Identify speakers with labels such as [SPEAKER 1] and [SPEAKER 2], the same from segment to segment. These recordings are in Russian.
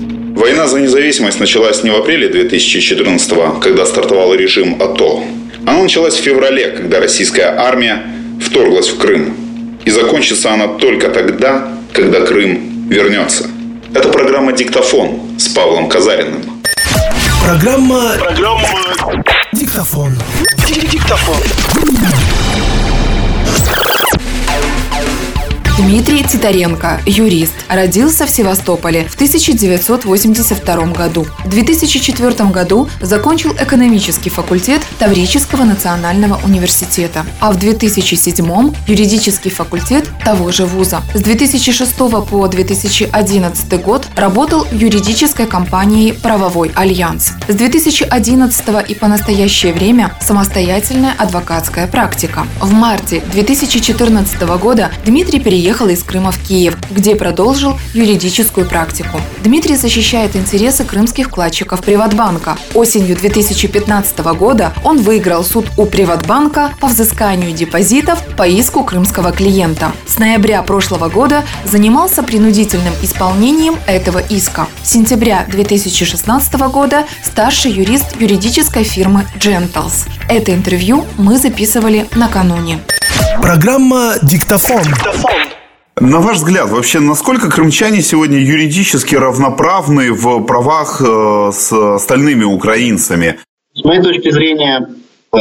[SPEAKER 1] Война за независимость началась не в апреле 2014 когда стартовал режим АТО. Она началась в феврале, когда российская армия вторглась в Крым. И закончится она только тогда, когда Крым вернется. Это программа «Диктофон» с Павлом Казариным.
[SPEAKER 2] Программа... Программа... Диктофон. Диктофон.
[SPEAKER 3] Дмитрий Титаренко, юрист, родился в Севастополе в 1982 году. В 2004 году закончил экономический факультет Таврического национального университета, а в 2007 юридический факультет того же вуза. С 2006 по 2011 год работал в юридической компании «Правовой альянс». С 2011 и по настоящее время самостоятельная адвокатская практика. В марте 2014 года Дмитрий переехал переехал из Крыма в Киев, где продолжил юридическую практику. Дмитрий защищает интересы крымских вкладчиков Приватбанка. Осенью 2015 года он выиграл суд у Приватбанка по взысканию депозитов по иску крымского клиента. С ноября прошлого года занимался принудительным исполнением этого иска. С сентября 2016 года старший юрист юридической фирмы Gentles. Это интервью мы записывали накануне.
[SPEAKER 2] Программа «Диктофон». Диктофон.
[SPEAKER 1] На ваш взгляд, вообще, насколько крымчане сегодня юридически равноправны в правах э, с остальными украинцами?
[SPEAKER 4] С моей точки зрения, э,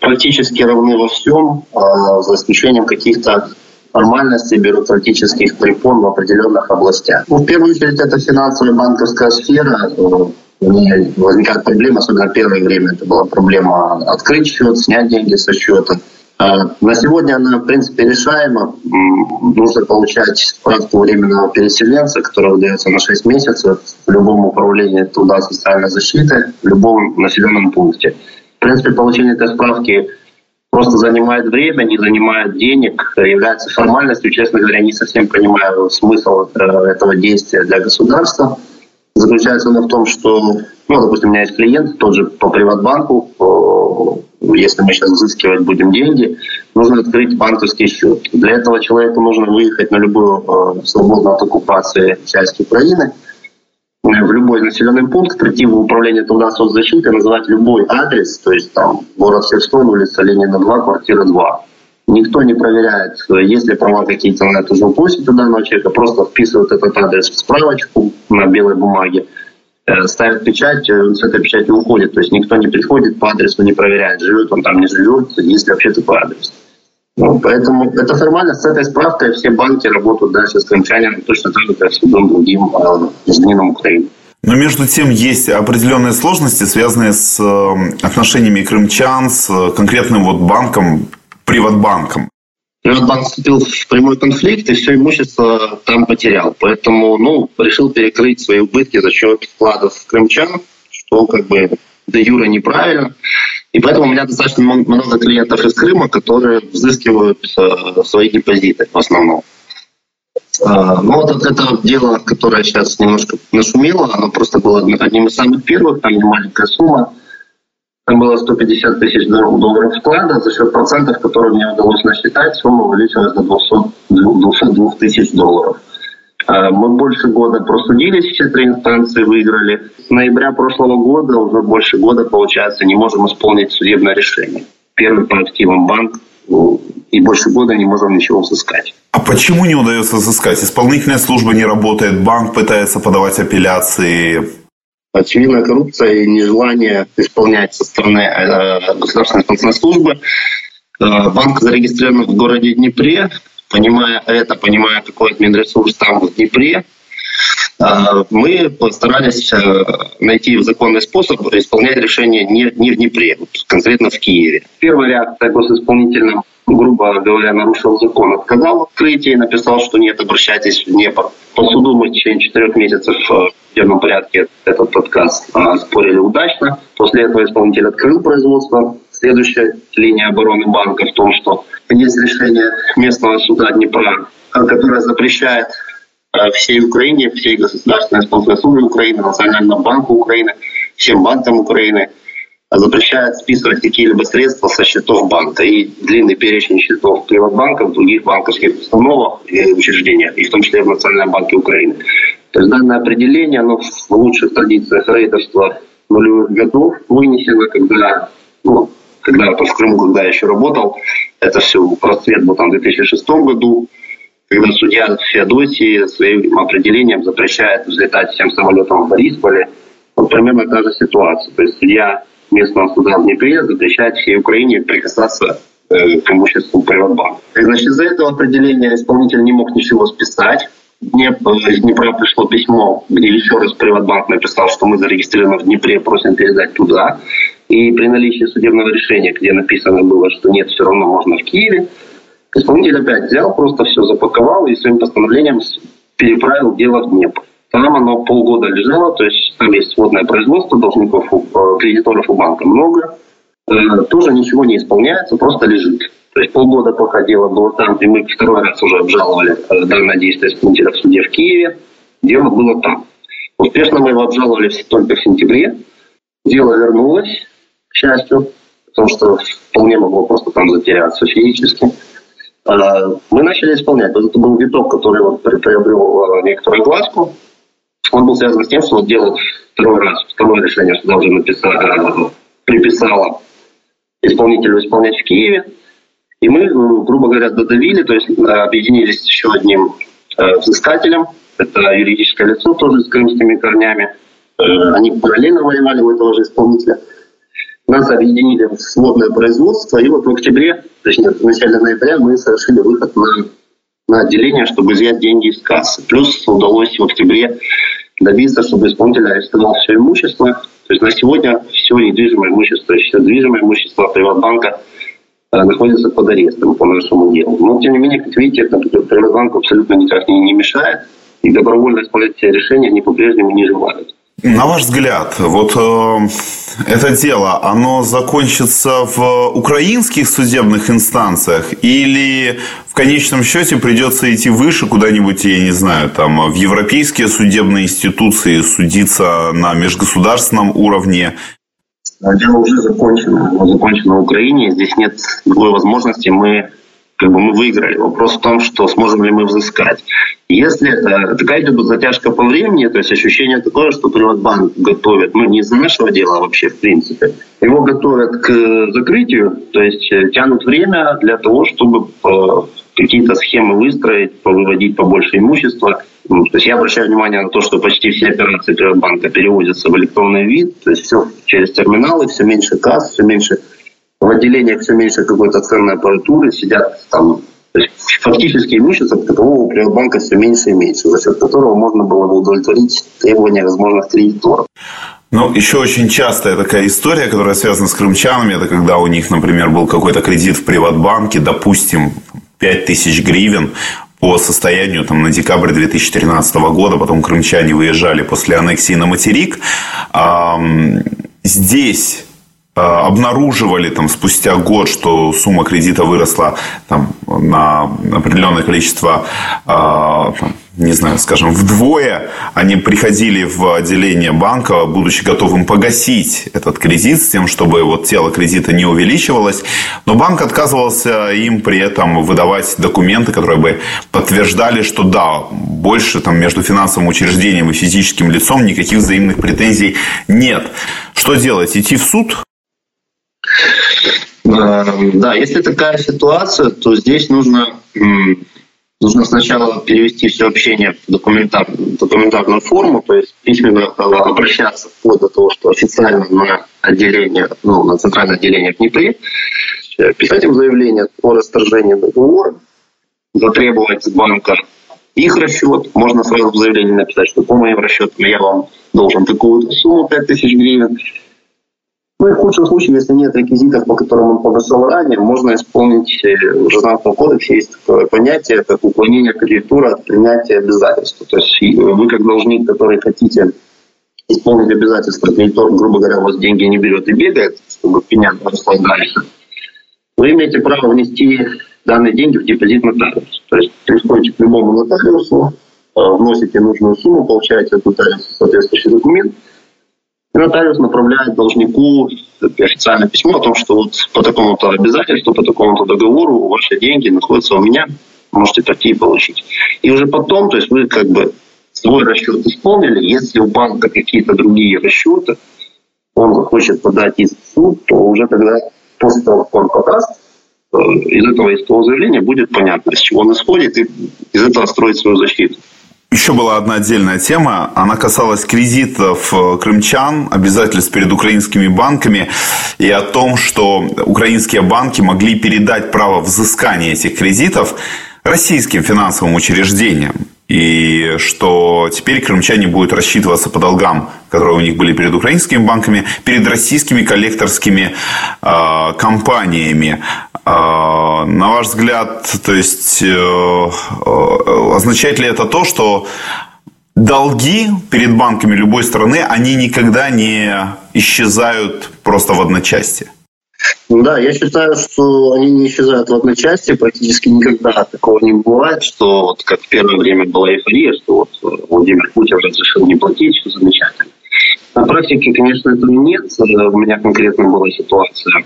[SPEAKER 4] практически равны во всем, э, за исключением каких-то формальностей, бюрократических препон в определенных областях. Ну, в первую очередь, это финансовая банковская сфера. У меня возникает проблема, особенно первое время. Это была проблема открыть счет, снять деньги со счета – на сегодня она, в принципе, решаема. Нужно получать справку временного переселенца, которая выдается на 6 месяцев в любом управлении труда социальной защиты, в любом населенном пункте. В принципе, получение этой справки просто занимает время, не занимает денег, является формальностью. Честно говоря, не совсем понимаю смысл э, этого действия для государства. Заключается оно в том, что, ну, допустим, у меня есть клиент, тот же по Приватбанку, если мы сейчас взыскивать будем деньги, нужно открыть банковский счет. Для этого человеку нужно выехать на любую э, свободную от оккупации часть Украины, э, в любой населенный пункт, прийти в управление труда соцзащиты, назвать любой адрес, то есть там город Севской, улица Ленина 2, квартира 2. Никто не проверяет, есть ли права какие-то на эту жилплощадь у данного человека, просто вписывают этот адрес в справочку на белой бумаге, Э, ставят печать, э, с этой печатью уходит. То есть никто не приходит по адресу, не проверяет, живет он там, не живет, есть ли вообще такой адрес. Ну, поэтому это формально с этой справкой все банки работают дальше с крымчанином точно так же, как с любым другим э, гражданином Украины.
[SPEAKER 1] Но между тем есть определенные сложности, связанные с отношениями крымчан с конкретным вот банком, Приватбанком.
[SPEAKER 4] Приватбанк вступил в прямой конфликт и все имущество там потерял. Поэтому ну, решил перекрыть свои убытки за счет вкладов крымчан, что как бы до юра неправильно. И поэтому у меня достаточно много клиентов из Крыма, которые взыскивают э, свои депозиты в основном. Э, ну вот это дело, которое сейчас немножко нашумело, оно просто было одним из самых первых, там не маленькая сумма. Там было 150 тысяч долларов вклада, за счет процентов, которые мне удалось насчитать, сумма увеличилась до 200, 202 тысяч долларов. А, мы больше года просудились, все три инстанции выиграли. С ноября прошлого года, уже больше года, получается, не можем исполнить судебное решение. Первый по активам банк ну, и больше года не можем ничего взыскать.
[SPEAKER 1] А почему не удается взыскать? Исполнительная служба не работает, банк пытается подавать апелляции
[SPEAKER 4] очевидная коррупция и нежелание исполнять со стороны э, государственной исполнительной службы. Э, банк зарегистрирован в городе Днепре. Понимая это, понимая, какой админресурс там в Днепре, мы постарались найти законный способ исполнять решение не, не в Днепре, конкретно в Киеве. Первая реакция госисполнительным грубо говоря, нарушил закон, отказал в открытии, написал, что нет, обращайтесь в Днепр. По суду мы в течение четырех месяцев э, в судебном порядке этот подкаст э, спорили удачно. После этого исполнитель открыл производство. Следующая линия обороны банка в том, что есть решение местного суда Днепра, э, которое запрещает всей Украине, всей государственной службе Украины, Национальному банку Украины, всем банкам Украины – запрещает списывать какие-либо средства со счетов банка. И длинный перечень счетов приватбанков, других банковских установок и учреждениях, и в том числе в Национальном банке Украины. То есть данное определение, оно в лучших традициях рейдерства нулевых годов вынесено, когда, ну, когда в Крыму, когда я еще работал, это все просвет был там в 2006 году, когда судья Феодосии своим определением запрещает взлетать всем самолетом в Борисполе. Вот примерно та же ситуация. То есть судья местного суда в Днепре запрещает всей Украине прикасаться э, к имуществу Приватбанка. Значит, из-за этого определения исполнитель не мог ничего списать. Днепр, из Днепра пришло письмо, где еще раз Приватбанк написал, что мы зарегистрированы в Днепре, просим передать туда. И при наличии судебного решения, где написано было, что нет, все равно можно в Киеве, исполнитель опять взял, просто все запаковал и своим постановлением переправил дело в Днепр. Там оно полгода лежало, то есть там есть сводное производство, должников, э, кредиторов у банка много. Э, тоже ничего не исполняется, просто лежит. То есть полгода пока дело было там, и мы второй раз уже обжаловали э, данное действие исполнителя в суде в Киеве. Дело было там. Успешно мы его обжаловали только в сентябре. Дело вернулось, к счастью, потому что вполне могло просто там затеряться физически. А, мы начали исполнять. Это был виток, который вот приобрел некоторую глазку. Он был связан с тем, что вот делал второй раз, второе решение суда уже написало, приписало исполнителю исполнять в Киеве. И мы, э, грубо говоря, додавили, то есть э, объединились с еще одним э, взыскателем. Это юридическое лицо тоже с крымскими корнями. Они параллельно воевали у этого же исполнителя. Нас объединили в сводное производство. И вот в октябре, точнее, в начале ноября мы совершили выход на, на отделение, чтобы взять деньги из кассы. Плюс удалось в октябре добиться, чтобы исполнитель арестовал все имущество. То есть на сегодня все недвижимое имущество, все движимое имущество Приватбанка э, находится под арестом по нашему делу. Но, тем не менее, как видите, это Приватбанку абсолютно никак не, не мешает. И добровольно исполнять все решения они по-прежнему не желают.
[SPEAKER 1] На ваш взгляд, вот э, это дело, оно закончится в украинских судебных инстанциях или в конечном счете придется идти выше куда-нибудь, я не знаю, там в европейские судебные институции судиться на межгосударственном уровне?
[SPEAKER 4] Дело уже закончено. Оно закончено в Украине. Здесь нет другой возможности. Мы как бы мы выиграли. Вопрос в том, что сможем ли мы взыскать. Если э, такая идет затяжка по времени, то есть ощущение такое, что Приватбанк готовит, ну не из-за нашего дела а вообще в принципе, его готовят к закрытию, то есть э, тянут время для того, чтобы э, какие-то схемы выстроить, выводить побольше имущества. Ну, то есть я обращаю внимание на то, что почти все операции Приватбанка переводятся в электронный вид, то есть все через терминалы, все меньше касс, все меньше в отделениях все меньше какой-то ценной аппаратуры, сидят там фактически имущество такового Приватбанка все меньше и меньше, за счет которого можно было бы удовлетворить требования возможных кредиторов.
[SPEAKER 1] Ну, еще очень частая такая история, которая связана с крымчанами, это когда у них, например, был какой-то кредит в Приватбанке, допустим, 5000 гривен, по состоянию там, на декабрь 2013 года, потом крымчане выезжали после аннексии на материк. Здесь обнаруживали там спустя год, что сумма кредита выросла там, на определенное количество, э, там, не знаю, скажем, вдвое, они приходили в отделение банка, будучи готовым погасить этот кредит с тем, чтобы вот тело кредита не увеличивалось, но банк отказывался им при этом выдавать документы, которые бы подтверждали, что да, больше там между финансовым учреждением и физическим лицом никаких взаимных претензий нет. Что делать? Идти в суд?
[SPEAKER 4] Эм, да, если такая ситуация, то здесь нужно, нужно сначала перевести все общение в документар, документарную форму, то есть письменно обращаться вплоть до того, что официально на отделение, ну, на центральное отделение в Днепре, писать им заявление о расторжении договора, затребовать с банка их расчет. Можно сразу в заявлении написать, что по моим расчетам я вам должен такую сумму 5000 гривен. Ну и в худшем случае, если нет реквизитов, по которым он погашал ранее, можно исполнить, в э, Гражданском кодексе есть такое понятие, как уклонение кредитора от принятия обязательств. То есть э, вы как должник, который хотите исполнить обязательства, кредитор, грубо говоря, у вас деньги не берет и бегает, чтобы пеня росла дальше, вы имеете право внести данные деньги в депозит нотариуса. То есть приходите к любому нотариусу, э, вносите нужную сумму, получаете от нотариуса соответствующий документ – и нотариус направляет должнику официальное письмо о том, что вот по такому-то обязательству, по такому-то договору ваши деньги находятся у меня, можете такие получить. И уже потом, то есть вы как бы свой расчет исполнили. Если у банка какие-то другие расчеты, он захочет подать иск суд, то уже тогда после того, как он подаст, э, из этого искового заявления будет понятно, с чего он исходит, и из этого строить свою защиту.
[SPEAKER 1] Еще была одна отдельная тема. Она касалась кредитов э, крымчан, обязательств перед украинскими банками и о том, что украинские банки могли передать право взыскания этих кредитов российским финансовым учреждениям. И что теперь крымчане будут рассчитываться по долгам, которые у них были перед украинскими банками, перед российскими коллекторскими э, компаниями. Э, на ваш взгляд, то есть э, э, означает ли это то, что долги перед банками любой страны, они никогда не исчезают просто в одночасье?
[SPEAKER 4] Да, я считаю, что они не исчезают в одной части, практически никогда такого не бывает, что вот как в первое время была эйфория, что вот э, Владимир Путин разрешил не платить, что замечательно. На практике, конечно, этого нет. У меня конкретно была ситуация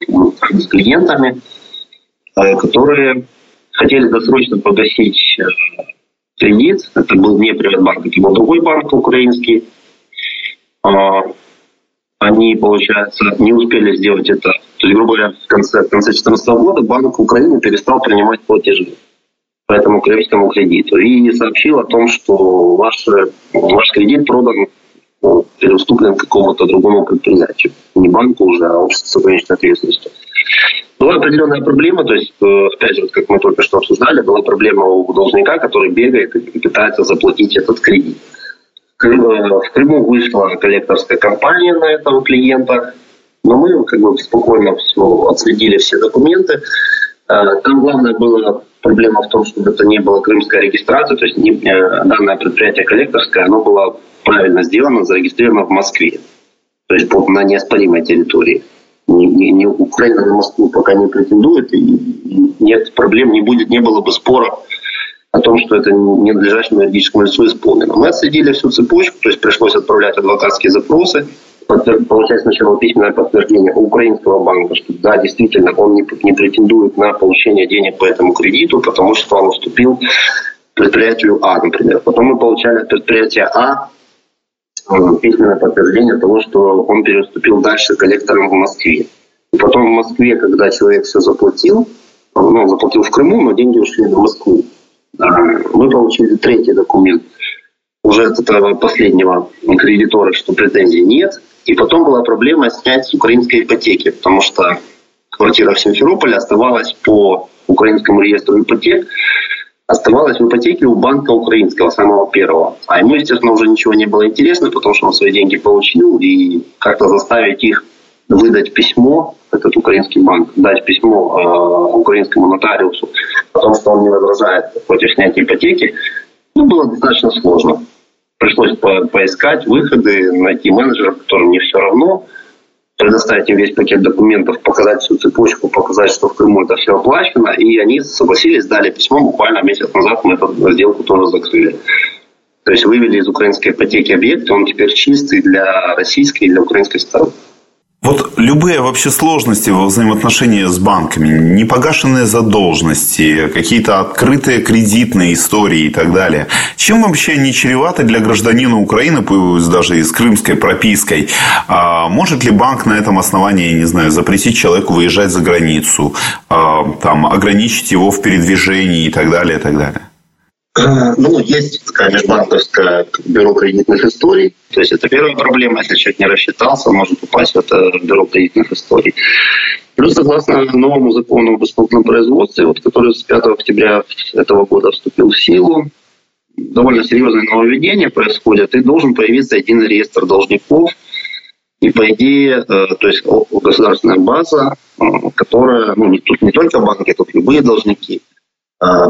[SPEAKER 4] с клиентами, э, которые хотели досрочно погасить кредит. Это был не Приватбанк, это был другой банк украинский а, они, получается, не успели сделать это. То есть, грубо говоря, в конце, в конце 2014 года Банк Украины перестал принимать платежи по этому крымскому кредиту и сообщил о том, что ваш, ваш кредит продан переуступлен какому-то другому предприятию. Не банку уже, а обществу ограниченной ответственностью. Была определенная проблема, то есть, э, опять же, вот как мы только что обсуждали, была проблема у должника, который бегает и пытается заплатить этот кредит. В Крыму вышла коллекторская компания на этого клиента, но мы как бы спокойно все отследили все документы. А, там главное была проблема в том, чтобы это не было крымская регистрация, то есть не, э, данное предприятие коллекторское, оно было правильно сделано, зарегистрировано в Москве, то есть на неоспоримой территории. Не, не, Украина на Москву пока не претендует, и нет проблем, не будет, не было бы спора о том, что это ненадлежащему юридическому лицу исполнено. Мы отследили всю цепочку, то есть пришлось отправлять адвокатские запросы, получать сначала письменное подтверждение у украинского банка, что да, действительно, он не, не претендует на получение денег по этому кредиту, потому что он уступил предприятию А, например. Потом мы получали от предприятия А э, письменное подтверждение того, что он переступил дальше коллектором в Москве. И потом в Москве, когда человек все заплатил, ну, он заплатил в Крыму, но деньги ушли в Москву. Мы получили третий документ уже от этого последнего кредитора, что претензий нет. И потом была проблема снять с украинской ипотеки, потому что квартира в Симферополе оставалась по украинскому реестру ипотек, оставалась в ипотеке у банка украинского, самого первого. А ему, естественно, уже ничего не было интересно, потому что он свои деньги получил, и как-то заставить их выдать письмо, этот украинский банк, дать письмо э, украинскому нотариусу о том, что он не возражает против снятия ипотеки, ну, было достаточно сложно. Пришлось по поискать выходы, найти менеджера, которому не все равно, предоставить им весь пакет документов, показать всю цепочку, показать, что в Крыму это все оплачено. И они согласились, дали письмо. Буквально месяц назад мы эту сделку тоже закрыли. То есть вывели из украинской ипотеки объект, он теперь чистый для российской и для украинской стороны.
[SPEAKER 1] Вот любые вообще сложности во взаимоотношении с банками, непогашенные задолженности, какие-то открытые кредитные истории и так далее. Чем вообще они чреваты для гражданина Украины, пусть даже и с крымской пропиской? А может ли банк на этом основании, не знаю, запретить человеку выезжать за границу, а, там, ограничить его в передвижении и так далее, и так далее?
[SPEAKER 4] Э, ну, есть такая межбанковское бюро кредитных историй. То есть это первая проблема. Если человек не рассчитался, он может попасть в это бюро кредитных историй. Плюс, согласно новому закону об исполнительном производстве, вот, который с 5 октября этого года вступил в силу, довольно серьезные нововведения происходят, и должен появиться один реестр должников, и по идее, э, то есть государственная база, э, которая, ну, не, тут не только банки, тут любые должники –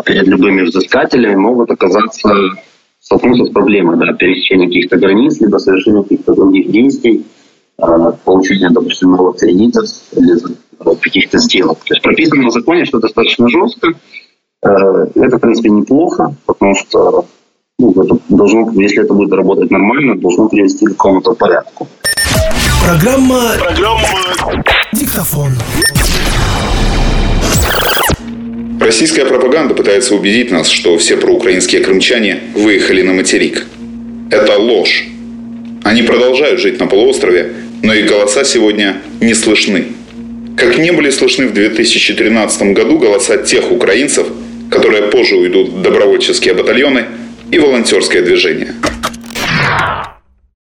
[SPEAKER 4] перед любыми взыскателями могут оказаться столкнуться с проблемой да, пересечения каких-то границ, либо совершения каких-то других действий, э, получения, допустим, новых кредитов или каких-то сделок. То есть прописано в законе, что достаточно жестко. Это, в принципе, неплохо, потому что ну, это должно, если это будет работать нормально, должно привести к какому-то порядку.
[SPEAKER 2] Программа... Программа... Диктофон.
[SPEAKER 1] Российская пропаганда пытается убедить нас, что все проукраинские крымчане выехали на материк. Это ложь. Они продолжают жить на полуострове, но их голоса сегодня не слышны. Как не были слышны в 2013 году голоса тех украинцев, которые позже уйдут в добровольческие батальоны и волонтерское движение.